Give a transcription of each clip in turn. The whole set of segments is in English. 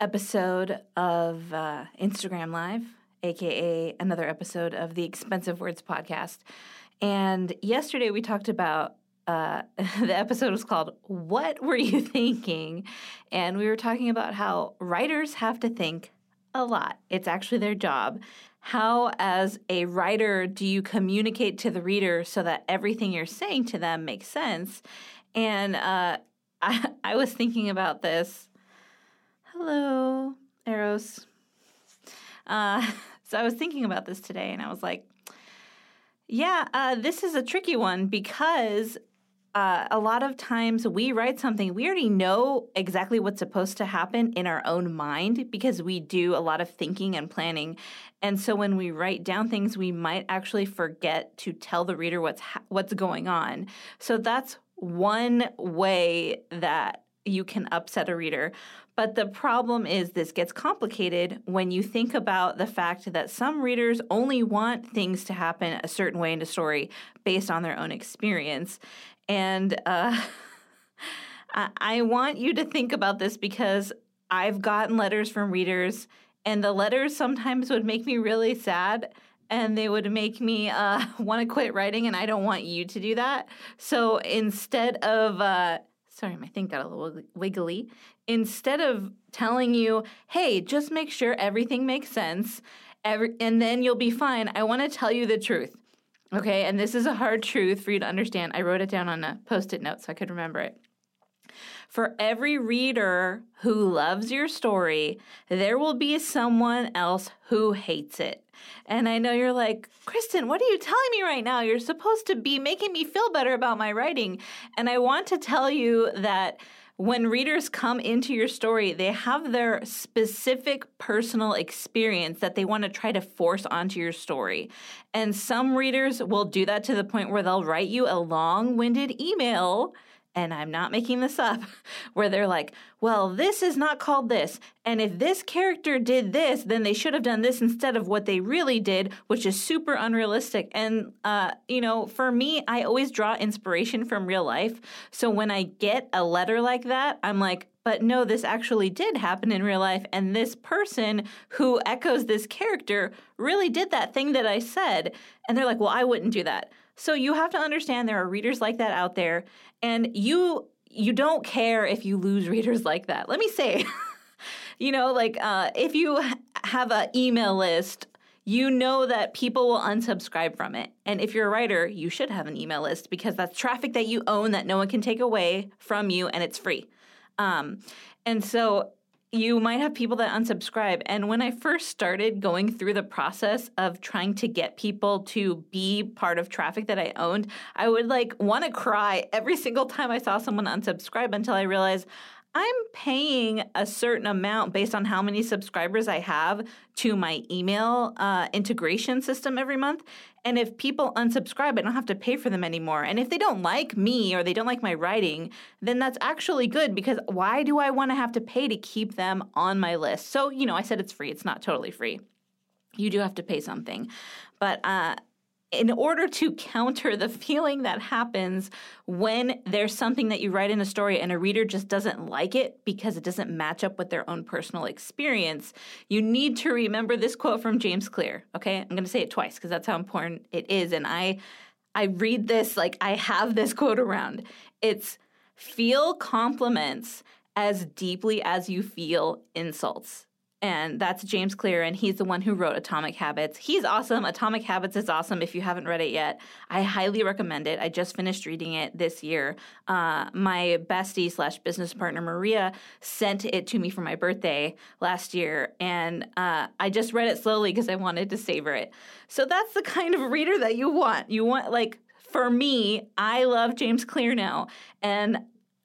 episode of uh, Instagram Live, aka another episode of the Expensive Words podcast. And yesterday we talked about uh, the episode was called What Were You Thinking? And we were talking about how writers have to think a lot. It's actually their job. How, as a writer, do you communicate to the reader so that everything you're saying to them makes sense? And uh, I, I was thinking about this Hello, Eros. Uh, so I was thinking about this today and I was like, yeah, uh, this is a tricky one because uh, a lot of times we write something, we already know exactly what's supposed to happen in our own mind because we do a lot of thinking and planning. And so when we write down things, we might actually forget to tell the reader what's ha- what's going on. So that's one way that you can upset a reader. But the problem is, this gets complicated when you think about the fact that some readers only want things to happen a certain way in a story based on their own experience. And uh, I want you to think about this because I've gotten letters from readers, and the letters sometimes would make me really sad and they would make me uh, want to quit writing, and I don't want you to do that. So instead of uh, sorry, my thing got a little wiggly. Instead of telling you, hey, just make sure everything makes sense, every, and then you'll be fine, I want to tell you the truth. Okay, and this is a hard truth for you to understand. I wrote it down on a post it note so I could remember it. For every reader who loves your story, there will be someone else who hates it. And I know you're like, Kristen, what are you telling me right now? You're supposed to be making me feel better about my writing. And I want to tell you that when readers come into your story, they have their specific personal experience that they want to try to force onto your story. And some readers will do that to the point where they'll write you a long winded email and I'm not making this up, where they're like, well, this is not called this. And if this character did this, then they should have done this instead of what they really did, which is super unrealistic. And, uh, you know, for me, I always draw inspiration from real life. So when I get a letter like that, I'm like, but no, this actually did happen in real life. And this person who echoes this character really did that thing that I said. And they're like, well, I wouldn't do that. So you have to understand there are readers like that out there, and you you don't care if you lose readers like that. Let me say, you know, like uh, if you have an email list you know that people will unsubscribe from it. And if you're a writer, you should have an email list because that's traffic that you own that no one can take away from you and it's free. Um, and so you might have people that unsubscribe. And when I first started going through the process of trying to get people to be part of traffic that I owned, I would like want to cry every single time I saw someone unsubscribe until I realized I'm paying a certain amount based on how many subscribers I have to my email uh, integration system every month. And if people unsubscribe, I don't have to pay for them anymore. And if they don't like me or they don't like my writing, then that's actually good because why do I want to have to pay to keep them on my list? So, you know, I said it's free, it's not totally free. You do have to pay something. But uh, in order to counter the feeling that happens when there's something that you write in a story and a reader just doesn't like it because it doesn't match up with their own personal experience, you need to remember this quote from James Clear. Okay, I'm going to say it twice because that's how important it is. And I, I read this like I have this quote around. It's feel compliments as deeply as you feel insults. And that's James Clear, and he's the one who wrote Atomic Habits. He's awesome. Atomic Habits is awesome. If you haven't read it yet, I highly recommend it. I just finished reading it this year. Uh, my bestie slash business partner Maria sent it to me for my birthday last year, and uh, I just read it slowly because I wanted to savor it. So that's the kind of reader that you want. You want like for me, I love James Clear now, and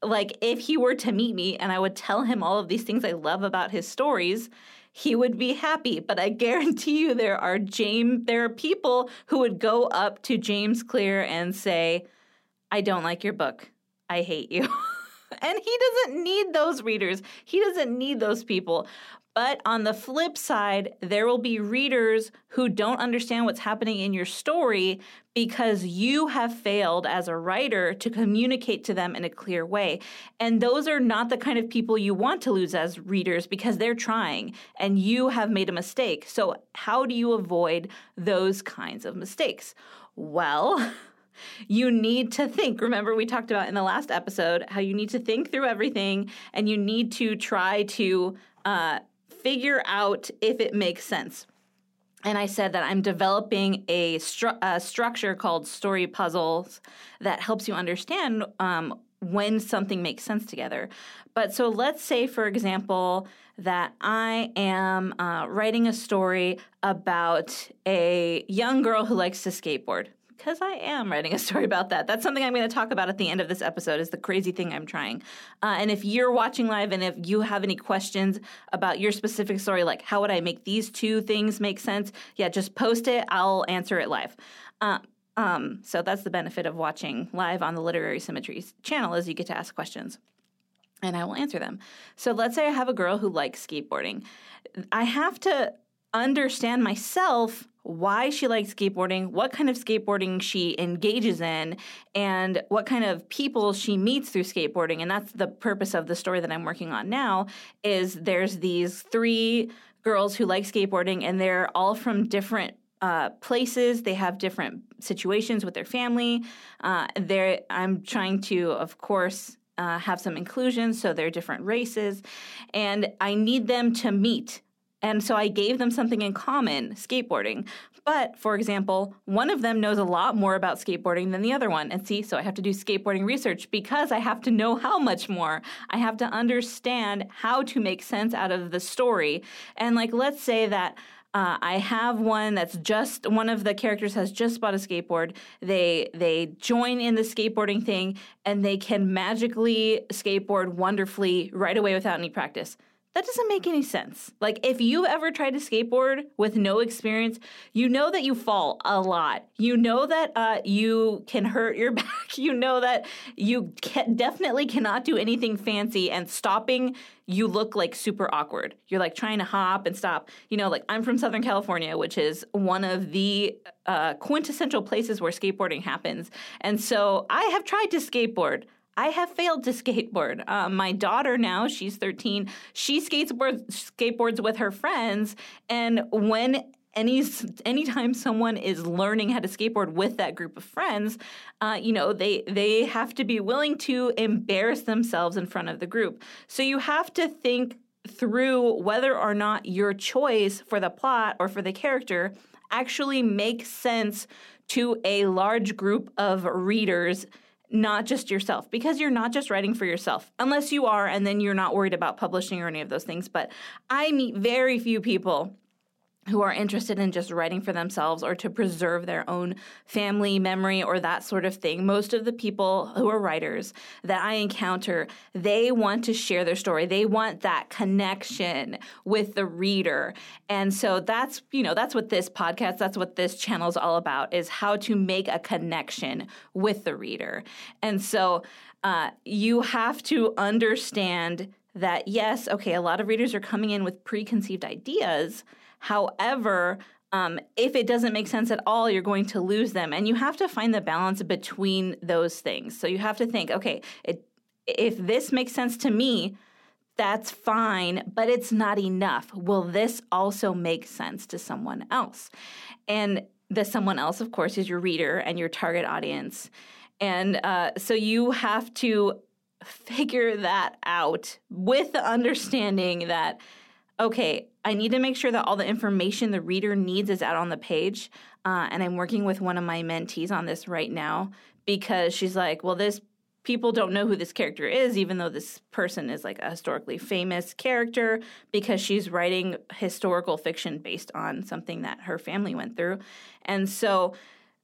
like if he were to meet me and I would tell him all of these things I love about his stories, he would be happy. But I guarantee you there are James there are people who would go up to James Clear and say, I don't like your book. I hate you. and he doesn't need those readers. He doesn't need those people. But on the flip side, there will be readers who don't understand what's happening in your story because you have failed as a writer to communicate to them in a clear way. And those are not the kind of people you want to lose as readers because they're trying and you have made a mistake. So, how do you avoid those kinds of mistakes? Well, you need to think. Remember, we talked about in the last episode how you need to think through everything and you need to try to uh, figure out if it makes sense. And I said that I'm developing a, stru- a structure called story puzzles that helps you understand um, when something makes sense together. But so let's say, for example, that I am uh, writing a story about a young girl who likes to skateboard because I am writing a story about that. That's something I'm going to talk about at the end of this episode is the crazy thing I'm trying. Uh, and if you're watching live and if you have any questions about your specific story, like how would I make these two things make sense? Yeah, just post it. I'll answer it live. Uh, um, so that's the benefit of watching live on the Literary Symmetries channel is you get to ask questions and I will answer them. So let's say I have a girl who likes skateboarding. I have to understand myself why she likes skateboarding, what kind of skateboarding she engages in, and what kind of people she meets through skateboarding. And that's the purpose of the story that I'm working on now is there's these three girls who like skateboarding and they're all from different uh, places. They have different situations with their family. Uh, I'm trying to, of course, uh, have some inclusion, so they're different races, and I need them to meet and so I gave them something in common skateboarding. But for example, one of them knows a lot more about skateboarding than the other one. And see, so I have to do skateboarding research because I have to know how much more. I have to understand how to make sense out of the story. And like, let's say that. Uh, I have one that's just one of the characters has just bought a skateboard. They they join in the skateboarding thing and they can magically skateboard wonderfully right away without any practice. That doesn't make any sense. Like, if you've ever tried to skateboard with no experience, you know that you fall a lot. You know that uh, you can hurt your back. You know that you definitely cannot do anything fancy, and stopping, you look like super awkward. You're like trying to hop and stop. You know, like I'm from Southern California, which is one of the uh, quintessential places where skateboarding happens. And so I have tried to skateboard. I have failed to skateboard. Uh, my daughter now, she's 13, she skateboards, skateboards with her friends. And when any anytime someone is learning how to skateboard with that group of friends, uh, you know they they have to be willing to embarrass themselves in front of the group. So you have to think through whether or not your choice for the plot or for the character actually makes sense to a large group of readers not just yourself because you're not just writing for yourself unless you are and then you're not worried about publishing or any of those things but i meet very few people who are interested in just writing for themselves or to preserve their own family memory or that sort of thing. Most of the people who are writers that I encounter, they want to share their story. They want that connection with the reader. And so that's, you know, that's what this podcast, that's what this channel is all about is how to make a connection with the reader. And so uh, you have to understand that yes, okay, a lot of readers are coming in with preconceived ideas However, um, if it doesn't make sense at all, you're going to lose them. And you have to find the balance between those things. So you have to think, okay, it, if this makes sense to me, that's fine, but it's not enough. Will this also make sense to someone else? And the someone else, of course, is your reader and your target audience. And uh, so you have to figure that out with the understanding that okay, I need to make sure that all the information the reader needs is out on the page. Uh, and I'm working with one of my mentees on this right now because she's like, well, this people don't know who this character is, even though this person is like a historically famous character because she's writing historical fiction based on something that her family went through. And so,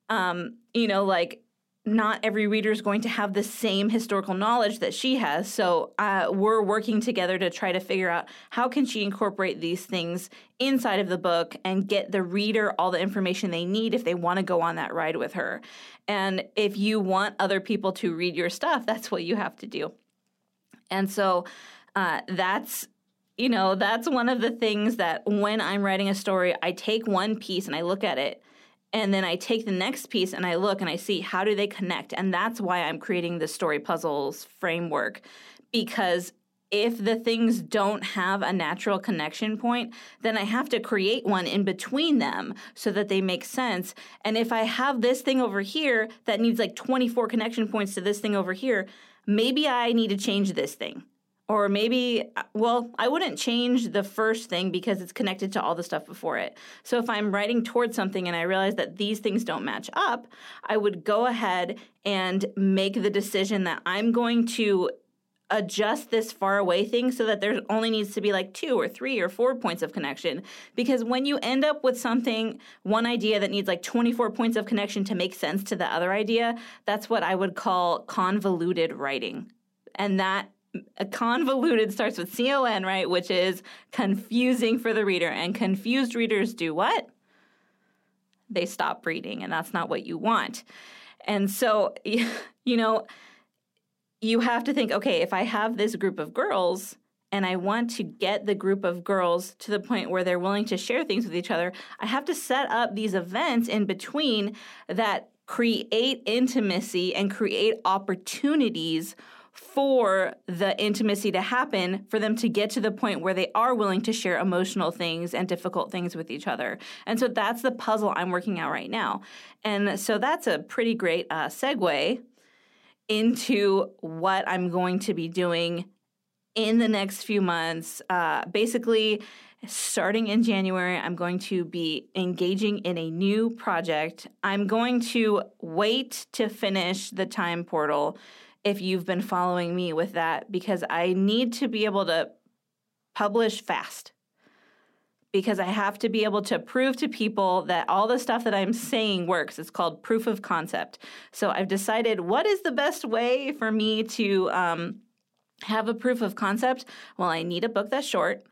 um, you know, like not every reader is going to have the same historical knowledge that she has. So uh, we're working together to try to figure out how can she incorporate these things inside of the book and get the reader all the information they need if they want to go on that ride with her. And if you want other people to read your stuff that's what you have to do. And so uh, that's you know that's one of the things that when i'm writing a story i take one piece and i look at it and then I take the next piece and I look and I see how do they connect. And that's why I'm creating the story puzzles framework because if the things don't have a natural connection point, then I have to create one in between them so that they make sense. And if I have this thing over here that needs like 24 connection points to this thing over here, maybe I need to change this thing. Or maybe, uh, well, I wouldn't change the first thing because it's connected to all the stuff before it. So if I'm writing towards something and I realize that these things don't match up, I would go ahead and make the decision that I'm going to adjust this far away thing so that there only needs to be like two or three or four points of connection. Because when you end up with something, one idea that needs like 24 points of connection to make sense to the other idea, that's what I would call convoluted writing. And that convoluted starts with con right which is confusing for the reader. And confused readers do what? They stop reading and that's not what you want. And so you know you have to think okay if i have this group of girls and I want to get the group of girls to the point where they're willing to share things with each other, I have to set up these events in between that create intimacy and create opportunities for the intimacy to happen, for them to get to the point where they are willing to share emotional things and difficult things with each other. And so that's the puzzle I'm working out right now. And so that's a pretty great uh, segue into what I'm going to be doing in the next few months. Uh, basically, starting in January, I'm going to be engaging in a new project. I'm going to wait to finish the time portal if you've been following me with that because I need to be able to publish fast. Because I have to be able to prove to people that all the stuff that I'm saying works. It's called proof of concept. So I've decided what is the best way for me to um, have a proof of concept? Well, I need a book that's short.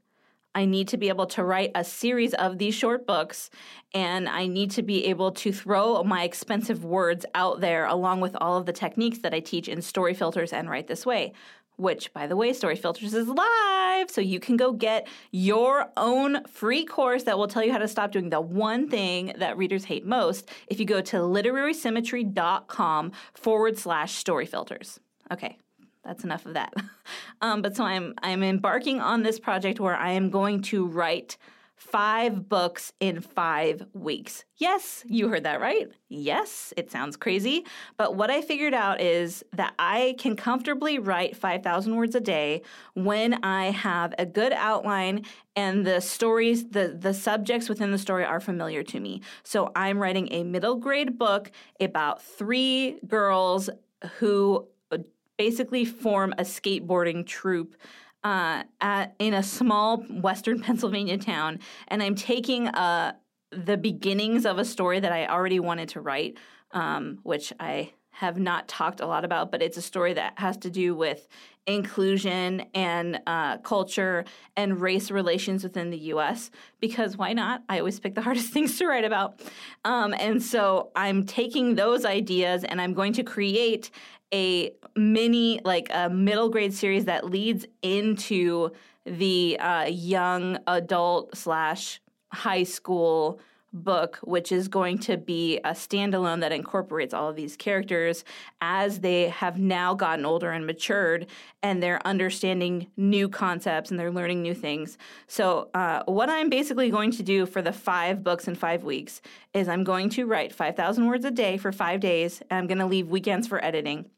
I need to be able to write a series of these short books, and I need to be able to throw my expensive words out there along with all of the techniques that I teach in Story Filters and Write This Way. Which, by the way, Story Filters is live, so you can go get your own free course that will tell you how to stop doing the one thing that readers hate most if you go to literarysymmetry.com forward slash story filters. Okay, that's enough of that. um, but so I'm I'm embarking on this project where I am going to write five books in five weeks. Yes, you heard that right. Yes, it sounds crazy, but what I figured out is that I can comfortably write 5,000 words a day when I have a good outline and the stories, the, the subjects within the story are familiar to me. So I'm writing a middle grade book about three girls who basically form a skateboarding troupe uh, at, in a small Western Pennsylvania town, and I'm taking uh, the beginnings of a story that I already wanted to write, um, which I have not talked a lot about, but it's a story that has to do with inclusion and uh, culture and race relations within the U.S. Because why not? I always pick the hardest things to write about, um, and so I'm taking those ideas and I'm going to create a mini, like a middle grade series that leads into the uh, young adult slash high school book, which is going to be a standalone that incorporates all of these characters as they have now gotten older and matured and they're understanding new concepts and they're learning new things. So, uh, what I'm basically going to do for the five books in five weeks is I'm going to write 5,000 words a day for five days and I'm going to leave weekends for editing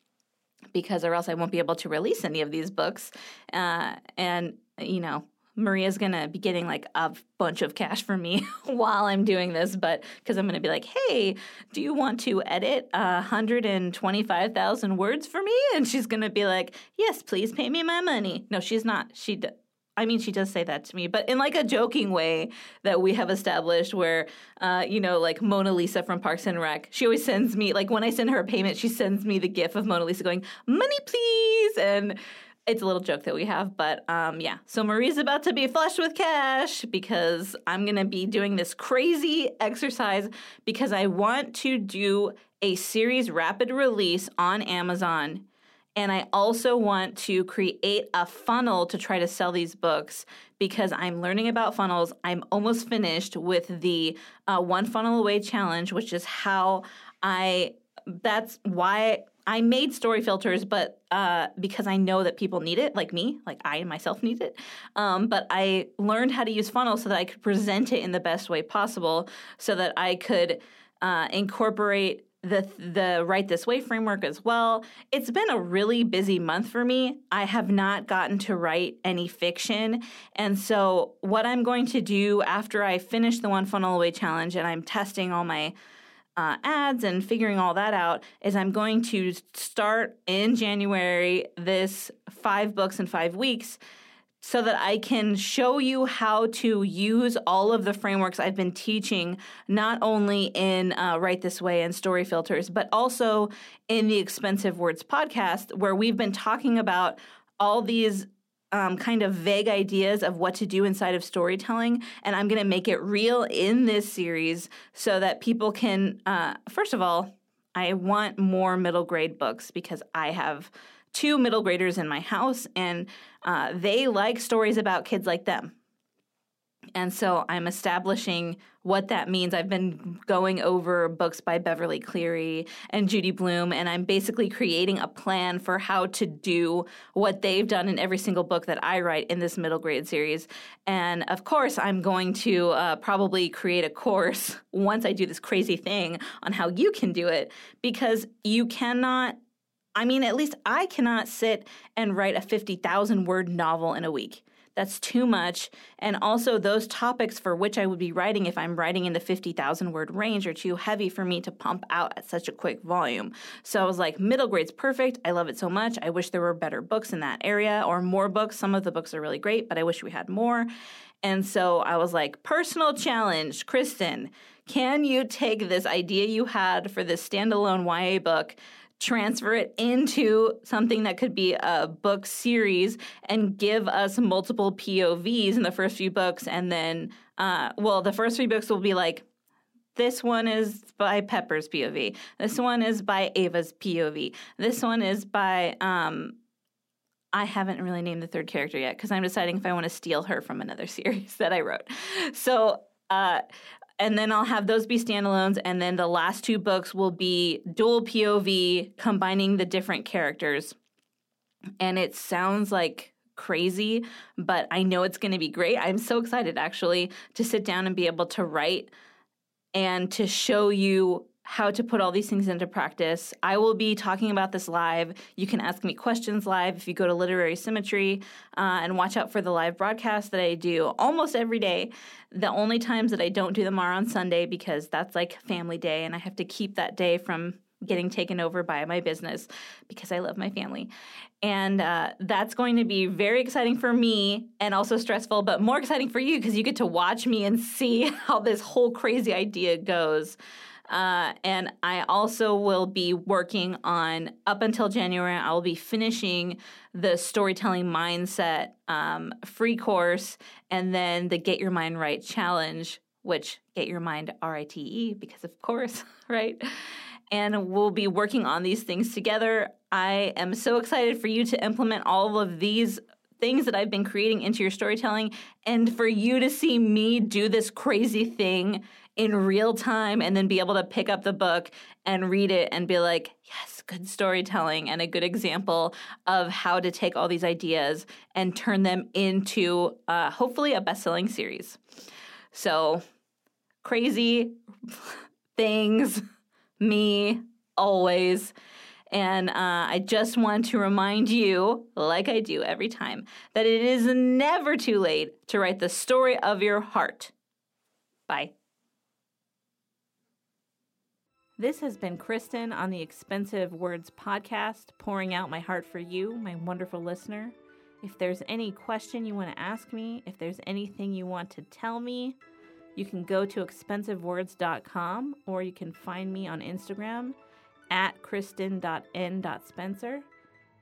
because or else I won't be able to release any of these books. Uh, and you know, Maria's gonna be getting like a bunch of cash from me while I'm doing this, but because I'm gonna be like, hey, do you want to edit 125,000 words for me? And she's gonna be like, yes, please pay me my money. No, she's not. She. D- I mean, she does say that to me, but in like a joking way that we have established where, uh, you know, like Mona Lisa from Parks and Rec, she always sends me, like when I send her a payment, she sends me the gif of Mona Lisa going, money please. And it's a little joke that we have, but um, yeah. So Marie's about to be flush with cash because I'm gonna be doing this crazy exercise because I want to do a series rapid release on Amazon. And I also want to create a funnel to try to sell these books because I'm learning about funnels. I'm almost finished with the uh, One Funnel Away challenge, which is how I that's why I made story filters, but uh, because I know that people need it, like me, like I myself need it. Um, but I learned how to use funnels so that I could present it in the best way possible, so that I could uh, incorporate the the Write This Way framework as well. It's been a really busy month for me. I have not gotten to write any fiction, and so what I'm going to do after I finish the one funnel away challenge and I'm testing all my uh, ads and figuring all that out is I'm going to start in January this five books in five weeks so that I can show you how to use all of the frameworks I've been teaching, not only in uh, Write This Way and Story Filters, but also in the Expensive Words podcast, where we've been talking about all these um, kind of vague ideas of what to do inside of storytelling, and I'm going to make it real in this series so that people can, uh, first of all, I want more middle grade books because I have two middle graders in my house, and uh, they like stories about kids like them. And so I'm establishing what that means. I've been going over books by Beverly Cleary and Judy Blume, and I'm basically creating a plan for how to do what they've done in every single book that I write in this middle grade series. And of course, I'm going to uh, probably create a course once I do this crazy thing on how you can do it because you cannot. I mean, at least I cannot sit and write a 50,000 word novel in a week. That's too much. And also, those topics for which I would be writing if I'm writing in the 50,000 word range are too heavy for me to pump out at such a quick volume. So I was like, middle grade's perfect. I love it so much. I wish there were better books in that area or more books. Some of the books are really great, but I wish we had more. And so I was like, personal challenge, Kristen, can you take this idea you had for this standalone YA book? Transfer it into something that could be a book series and give us multiple POVs in the first few books. And then, uh, well, the first three books will be like, this one is by Pepper's POV. This one is by Ava's POV. This one is by, um, I haven't really named the third character yet because I'm deciding if I want to steal her from another series that I wrote. So, uh, and then I'll have those be standalones, and then the last two books will be dual POV, combining the different characters. And it sounds like crazy, but I know it's going to be great. I'm so excited actually to sit down and be able to write and to show you how to put all these things into practice. I will be talking about this live. You can ask me questions live if you go to Literary Symmetry uh, and watch out for the live broadcast that I do almost every day. The only times that I don't do them are on Sunday because that's like family day and I have to keep that day from getting taken over by my business because I love my family. And uh, that's going to be very exciting for me and also stressful, but more exciting for you because you get to watch me and see how this whole crazy idea goes. Uh, and I also will be working on, up until January, I will be finishing the storytelling mindset um, free course and then the Get Your Mind Right challenge, which Get Your Mind R I T E, because of course, right? And we'll be working on these things together. I am so excited for you to implement all of these things that I've been creating into your storytelling and for you to see me do this crazy thing in real time and then be able to pick up the book and read it and be like, yes, good storytelling and a good example of how to take all these ideas and turn them into uh, hopefully a best selling series. So, crazy things, me, always. And uh, I just want to remind you, like I do every time, that it is never too late to write the story of your heart. Bye. This has been Kristen on the Expensive Words podcast, pouring out my heart for you, my wonderful listener. If there's any question you want to ask me, if there's anything you want to tell me, you can go to expensivewords.com or you can find me on Instagram at kristen.n.spencer.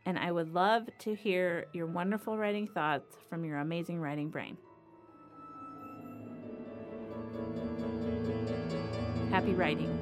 And I would love to hear your wonderful writing thoughts from your amazing writing brain. Happy writing.